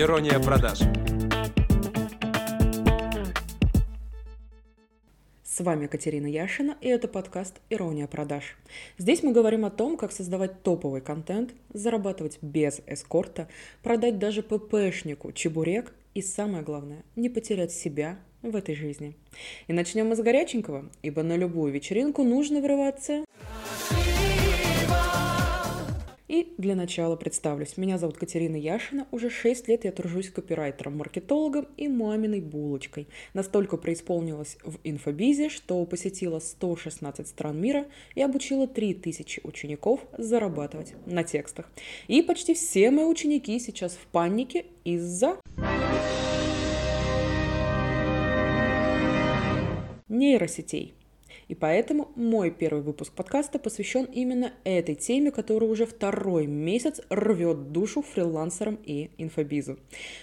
Ирония продаж. С вами Катерина Яшина, и это подкаст «Ирония продаж». Здесь мы говорим о том, как создавать топовый контент, зарабатывать без эскорта, продать даже ППшнику чебурек и, самое главное, не потерять себя в этой жизни. И начнем мы с горяченького, ибо на любую вечеринку нужно врываться... И для начала представлюсь. Меня зовут Катерина Яшина. Уже 6 лет я тружусь копирайтером, маркетологом и маминой булочкой. Настолько преисполнилась в инфобизе, что посетила 116 стран мира и обучила 3000 учеников зарабатывать на текстах. И почти все мои ученики сейчас в панике из-за... нейросетей. И поэтому мой первый выпуск подкаста посвящен именно этой теме, которая уже второй месяц рвет душу фрилансерам и инфобизу.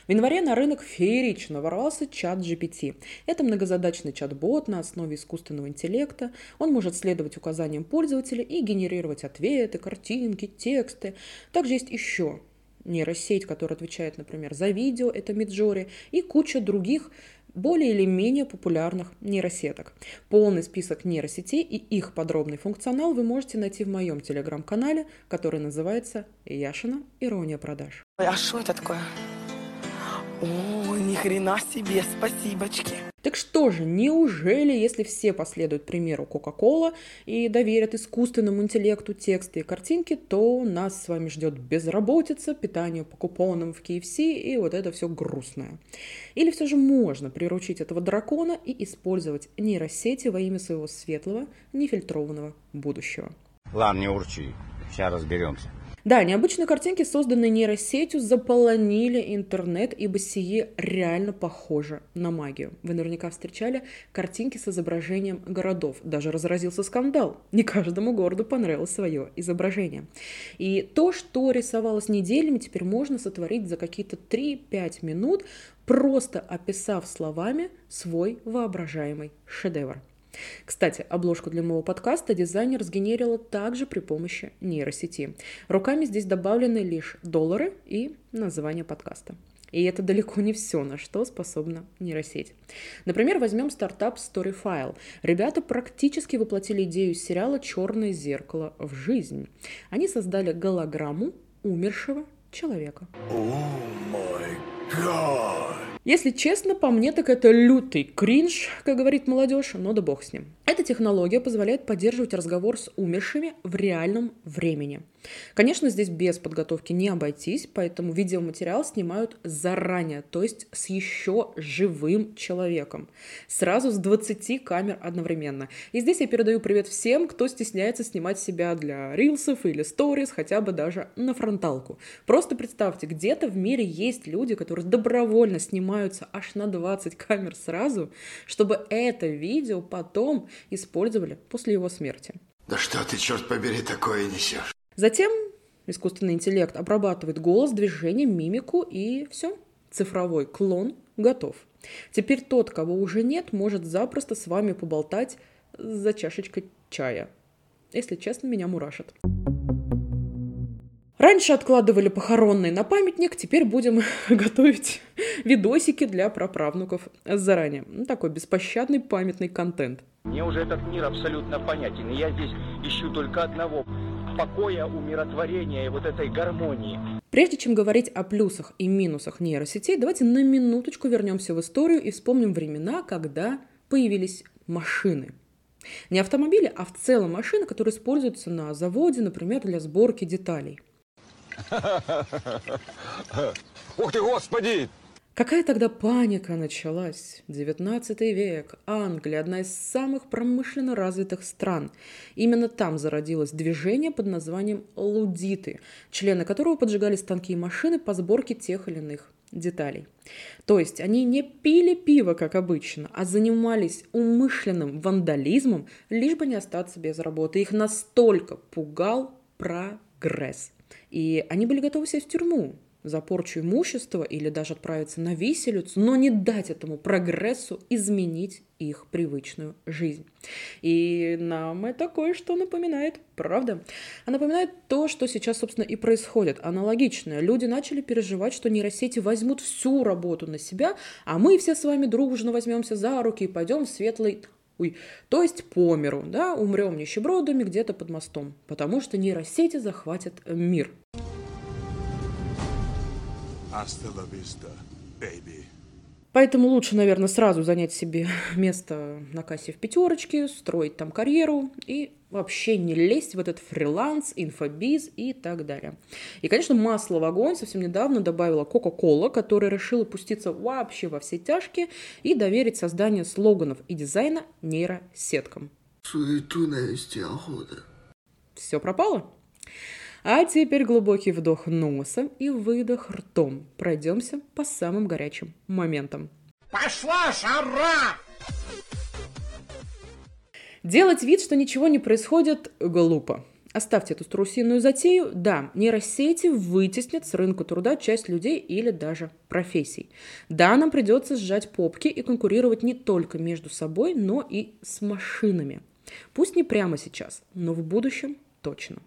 В январе на рынок феерично ворвался чат GPT. Это многозадачный чат-бот на основе искусственного интеллекта. Он может следовать указаниям пользователя и генерировать ответы, картинки, тексты. Также есть еще нейросеть, которая отвечает, например, за видео, это Midjourney, и куча других более или менее популярных нейросеток. Полный список нейросетей и их подробный функционал вы можете найти в моем телеграм-канале, который называется Яшина Ирония продаж. А что это такое? О, ни хрена себе, спасибочки. Так что же, неужели, если все последуют примеру Coca-Cola и доверят искусственному интеллекту тексты и картинки, то нас с вами ждет безработица, питание по купонам в KFC и вот это все грустное? Или все же можно приручить этого дракона и использовать нейросети во имя своего светлого, нефильтрованного будущего? Ладно, не урчи, сейчас разберемся. Да, необычные картинки, созданные нейросетью, заполонили интернет, ибо сие реально похоже на магию. Вы наверняка встречали картинки с изображением городов. Даже разразился скандал. Не каждому городу понравилось свое изображение. И то, что рисовалось неделями, теперь можно сотворить за какие-то 3-5 минут, просто описав словами свой воображаемый шедевр. Кстати, обложку для моего подкаста дизайнер сгенерила также при помощи нейросети. Руками здесь добавлены лишь доллары и название подкаста. И это далеко не все, на что способна нейросеть. Например, возьмем стартап Storyfile. Ребята практически воплотили идею сериала «Черное зеркало» в жизнь. Они создали голограмму умершего человека. Oh. Если честно, по мне, так это лютый кринж, как говорит молодежь, но да бог с ним. Эта технология позволяет поддерживать разговор с умершими в реальном времени. Конечно, здесь без подготовки не обойтись, поэтому видеоматериал снимают заранее, то есть с еще живым человеком. Сразу с 20 камер одновременно. И здесь я передаю привет всем, кто стесняется снимать себя для рилсов или сторис, хотя бы даже на фронталку. Просто представьте, где-то в мире есть люди, которые добровольно снимаются аж на 20 камер сразу, чтобы это видео потом использовали после его смерти. Да что ты, черт побери, такое несешь? Затем искусственный интеллект обрабатывает голос, движение, мимику и все. Цифровой клон готов. Теперь тот, кого уже нет, может запросто с вами поболтать за чашечкой чая. Если честно, меня мурашит. Раньше откладывали похоронные на памятник, теперь будем готовить видосики для праправнуков заранее. Ну, такой беспощадный памятный контент. Мне уже этот мир абсолютно понятен, и я здесь ищу только одного – покоя, умиротворения и вот этой гармонии. Прежде чем говорить о плюсах и минусах нейросетей, давайте на минуточку вернемся в историю и вспомним времена, когда появились машины. Не автомобили, а в целом машины, которые используются на заводе, например, для сборки деталей. Ух ты, господи! Какая тогда паника началась? 19 век. Англия – одна из самых промышленно развитых стран. Именно там зародилось движение под названием «лудиты», члены которого поджигали станки и машины по сборке тех или иных деталей. То есть они не пили пиво, как обычно, а занимались умышленным вандализмом, лишь бы не остаться без работы. Их настолько пугал прогресс. И они были готовы сесть в тюрьму за порчу имущества или даже отправиться на виселицу, но не дать этому прогрессу изменить их привычную жизнь. И нам это кое-что напоминает, правда? А напоминает то, что сейчас, собственно, и происходит. Аналогичное. Люди начали переживать, что нейросети возьмут всю работу на себя, а мы все с вами дружно возьмемся за руки и пойдем в светлый Ой, то есть по миру, да, умрем нищебродами где-то под мостом, потому что нейросети захватят мир. Hasta la vista, baby. Поэтому лучше, наверное, сразу занять себе место на кассе в пятерочке, строить там карьеру и вообще не лезть в этот фриланс, инфобиз и так далее. И, конечно, масло в огонь совсем недавно добавила Coca-Cola, которая решила пуститься вообще во все тяжкие и доверить создание слоганов и дизайна нейросеткам. Суету навести охота. Все пропало? А теперь глубокий вдох носом и выдох ртом. Пройдемся по самым горячим моментам. Пошла жара! Делать вид, что ничего не происходит, глупо. Оставьте эту струсиную затею. Да, нейросети вытеснят с рынка труда часть людей или даже профессий. Да, нам придется сжать попки и конкурировать не только между собой, но и с машинами. Пусть не прямо сейчас, но в будущем точно.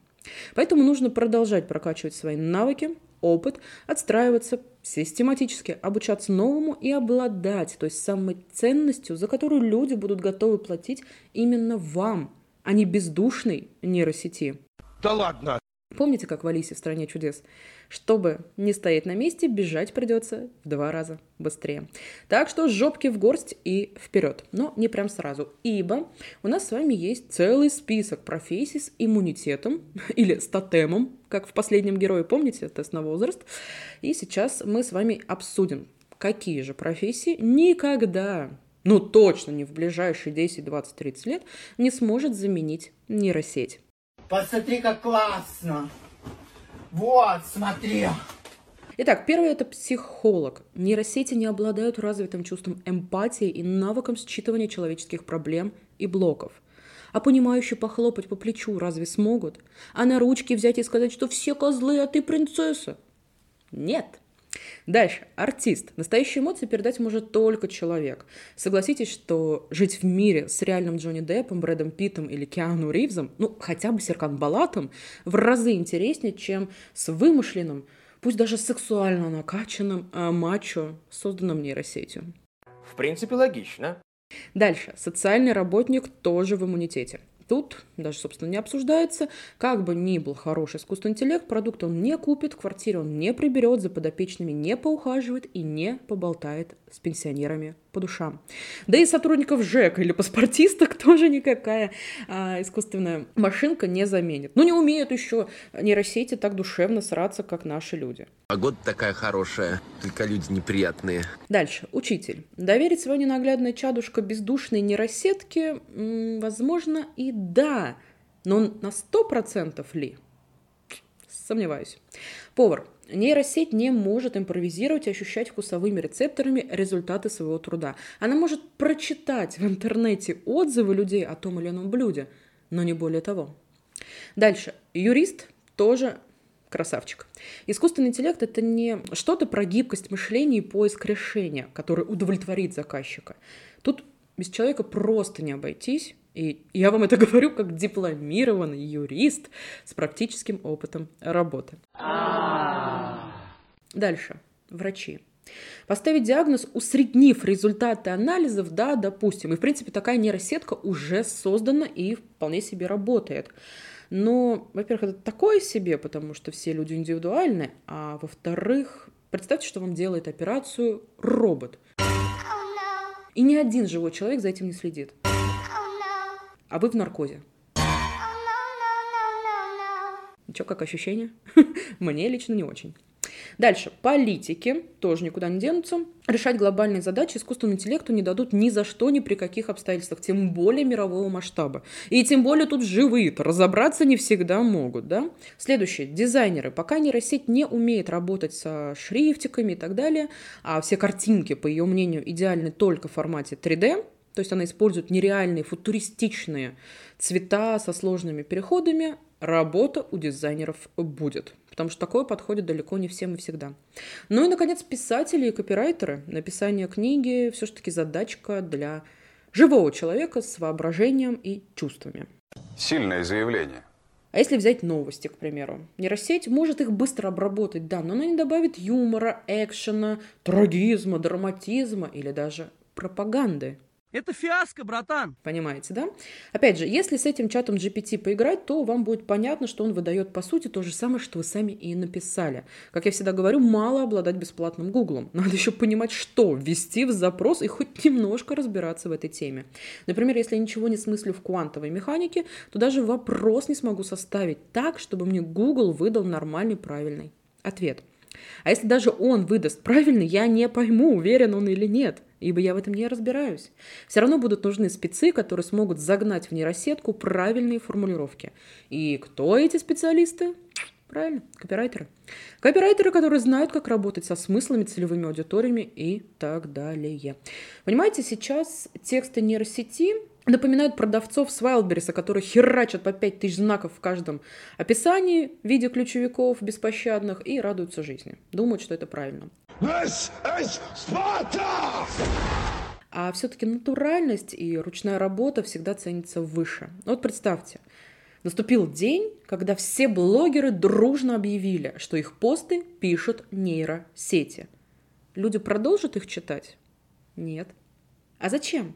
Поэтому нужно продолжать прокачивать свои навыки, опыт, отстраиваться, систематически обучаться новому и обладать той самой ценностью, за которую люди будут готовы платить именно вам, а не бездушной нейросети. Да ладно. Помните, как в Алисе в «Стране чудес»? Чтобы не стоять на месте, бежать придется в два раза быстрее. Так что жопки в горсть и вперед. Но не прям сразу. Ибо у нас с вами есть целый список профессий с иммунитетом или статемом, как в последнем герое, помните, тест на возраст. И сейчас мы с вами обсудим, какие же профессии никогда ну точно не в ближайшие 10, 20, 30 лет, не сможет заменить нейросеть. Посмотри, как классно! Вот, смотри! Итак, первый – это психолог. Нейросети не обладают развитым чувством эмпатии и навыком считывания человеческих проблем и блоков. А понимающе похлопать по плечу разве смогут? А на ручки взять и сказать, что все козлы, а ты принцесса? Нет. Дальше. Артист. Настоящие эмоции передать может только человек. Согласитесь, что жить в мире с реальным Джонни Деппом, Брэдом Питтом или Киану Ривзом, ну, хотя бы Серкан Балатом, в разы интереснее, чем с вымышленным, пусть даже сексуально накачанным а, мачо, созданным нейросетью. В принципе, логично. Дальше. Социальный работник тоже в иммунитете. Тут даже, собственно, не обсуждается. Как бы ни был хороший искусственный интеллект, продукт он не купит, в квартире он не приберет, за подопечными не поухаживает и не поболтает с пенсионерами по душам. Да и сотрудников ЖЭК или паспортисток тоже никакая а, искусственная машинка не заменит. Ну, не умеют еще нейросети так душевно сраться, как наши люди. Погода такая хорошая, только люди неприятные. Дальше. Учитель. Доверить свое ненаглядное чадушка бездушной нейросетке, возможно, и да. Но на сто процентов ли? Сомневаюсь. Повар. Нейросеть не может импровизировать и ощущать вкусовыми рецепторами результаты своего труда. Она может прочитать в интернете отзывы людей о том или ином блюде, но не более того. Дальше. Юрист тоже красавчик. Искусственный интеллект – это не что-то про гибкость мышления и поиск решения, который удовлетворит заказчика. Тут без человека просто не обойтись. И я вам это говорю как дипломированный юрист с практическим опытом работы. Дальше. Врачи. Поставить диагноз, усреднив результаты анализов, да, допустим. И, в принципе, такая нейросетка уже создана и вполне себе работает. Но, во-первых, это такое себе, потому что все люди индивидуальны, а во-вторых, представьте, что вам делает операцию робот. И ни один живой человек за этим не следит. А вы в наркозе. Чё, как ощущение? Мне лично не очень. Дальше. Политики тоже никуда не денутся. Решать глобальные задачи искусственному интеллекту не дадут ни за что, ни при каких обстоятельствах, тем более мирового масштаба. И тем более тут живые-то разобраться не всегда могут, да? Следующее. Дизайнеры. Пока нейросеть не умеет работать со шрифтиками и так далее, а все картинки, по ее мнению, идеальны только в формате 3D, то есть она использует нереальные футуристичные цвета со сложными переходами, работа у дизайнеров будет. Потому что такое подходит далеко не всем и всегда. Ну и, наконец, писатели и копирайтеры. Написание книги все-таки задачка для живого человека с воображением и чувствами. Сильное заявление. А если взять новости, к примеру? Нейросеть может их быстро обработать, да, но она не добавит юмора, экшена, трагизма, драматизма или даже пропаганды. Это фиаско, братан. Понимаете, да? Опять же, если с этим чатом GPT поиграть, то вам будет понятно, что он выдает по сути то же самое, что вы сами и написали. Как я всегда говорю, мало обладать бесплатным Гуглом. Надо еще понимать, что ввести в запрос и хоть немножко разбираться в этой теме. Например, если я ничего не смыслю в квантовой механике, то даже вопрос не смогу составить так, чтобы мне Google выдал нормальный правильный ответ. А если даже он выдаст правильный, я не пойму, уверен он или нет ибо я в этом не разбираюсь. Все равно будут нужны спецы, которые смогут загнать в нейросетку правильные формулировки. И кто эти специалисты? Правильно, копирайтеры. Копирайтеры, которые знают, как работать со смыслами, целевыми аудиториями и так далее. Понимаете, сейчас тексты нейросети напоминают продавцов с Wildberries, которые херачат по 5000 знаков в каждом описании в виде ключевиков беспощадных и радуются жизни. Думают, что это правильно. This is Sparta! А все-таки натуральность и ручная работа всегда ценится выше. Вот представьте, наступил день, когда все блогеры дружно объявили, что их посты пишут нейросети. Люди продолжат их читать? Нет. А зачем?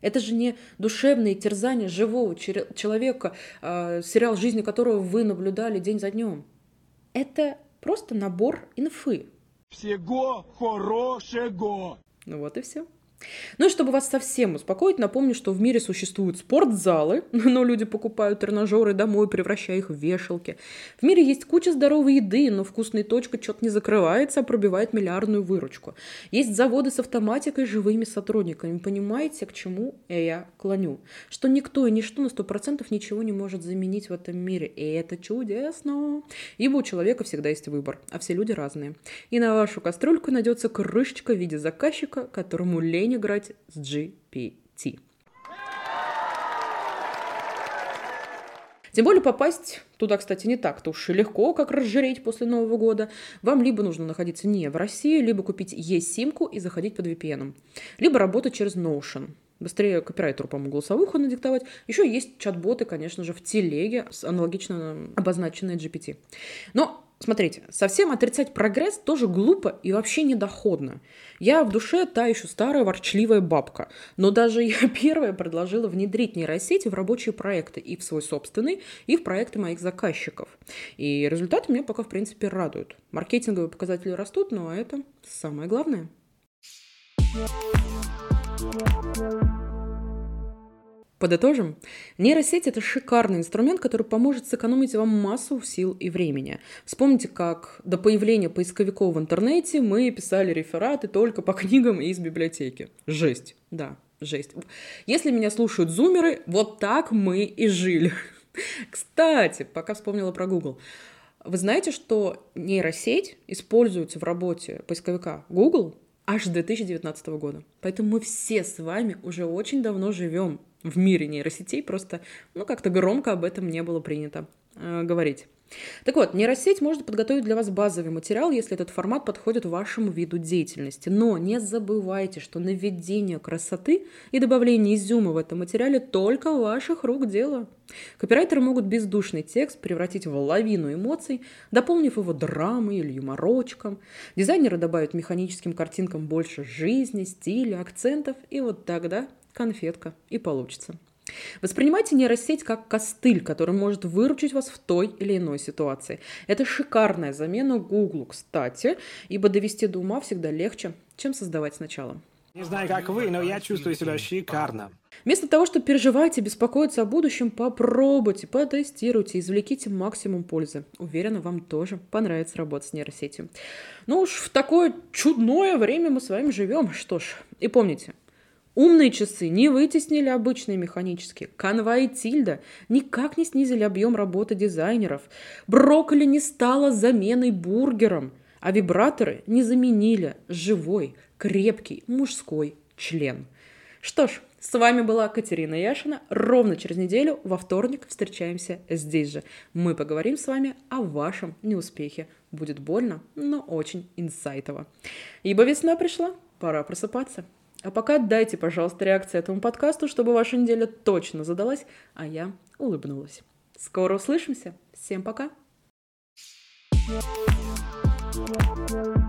Это же не душевные терзания живого человека, э, сериал жизни которого вы наблюдали день за днем. Это просто набор инфы, всего хорошего. Ну вот и все. Ну и чтобы вас совсем успокоить, напомню, что в мире существуют спортзалы, но люди покупают тренажеры домой, превращая их в вешалки. В мире есть куча здоровой еды, но вкусная точка что-то не закрывается, а пробивает миллиардную выручку. Есть заводы с автоматикой и живыми сотрудниками. Понимаете, к чему я клоню? Что никто и ничто на сто процентов ничего не может заменить в этом мире. И это чудесно. Ибо у человека всегда есть выбор, а все люди разные. И на вашу кастрюльку найдется крышечка в виде заказчика, которому лень лень играть с GPT. Тем более попасть туда, кстати, не так-то уж и легко, как разжиреть после Нового года. Вам либо нужно находиться не в России, либо купить e-симку и заходить под VPN. Либо работать через Notion. Быстрее копирайтеру, по-моему, голосовуху надиктовать. Еще есть чат-боты, конечно же, в телеге, аналогично обозначенные GPT. Но Смотрите, совсем отрицать прогресс тоже глупо и вообще недоходно. Я в душе та еще старая ворчливая бабка, но даже я первая предложила внедрить нейросети в рабочие проекты и в свой собственный, и в проекты моих заказчиков. И результаты меня пока, в принципе, радуют. Маркетинговые показатели растут, но это самое главное. Подытожим. Нейросеть – это шикарный инструмент, который поможет сэкономить вам массу сил и времени. Вспомните, как до появления поисковиков в интернете мы писали рефераты только по книгам из библиотеки. Жесть. Да, жесть. Если меня слушают зумеры, вот так мы и жили. Кстати, пока вспомнила про Google. Вы знаете, что нейросеть используется в работе поисковика Google аж с 2019 года. Поэтому мы все с вами уже очень давно живем в мире нейросетей, просто, ну, как-то громко об этом не было принято э, говорить. Так вот, нейросеть может подготовить для вас базовый материал, если этот формат подходит вашему виду деятельности. Но не забывайте, что наведение красоты и добавление изюма в этом материале только ваших рук дело. Копирайтеры могут бездушный текст превратить в лавину эмоций, дополнив его драмой или юморочком. Дизайнеры добавят механическим картинкам больше жизни, стиля, акцентов, и вот тогда конфетка и получится. Воспринимайте нейросеть как костыль, который может выручить вас в той или иной ситуации. Это шикарная замена Google, кстати, ибо довести до ума всегда легче, чем создавать сначала. Не знаю, как вы, но я чувствую себя шикарно. Вместо того, чтобы переживать и беспокоиться о будущем, попробуйте, потестируйте, извлеките максимум пользы. Уверена, вам тоже понравится работать с нейросетью. Ну уж в такое чудное время мы с вами живем. Что ж, и помните, Умные часы не вытеснили обычные механические. Канва и Тильда никак не снизили объем работы дизайнеров. Брокколи не стала заменой бургером. А вибраторы не заменили живой, крепкий мужской член. Что ж, С вами была Катерина Яшина. Ровно через неделю, во вторник, встречаемся здесь же. Мы поговорим с вами о вашем неуспехе. Будет больно, но очень инсайтово. Ибо весна пришла, пора просыпаться. А пока дайте, пожалуйста, реакцию этому подкасту, чтобы ваша неделя точно задалась, а я улыбнулась. Скоро услышимся. Всем пока. Yeah.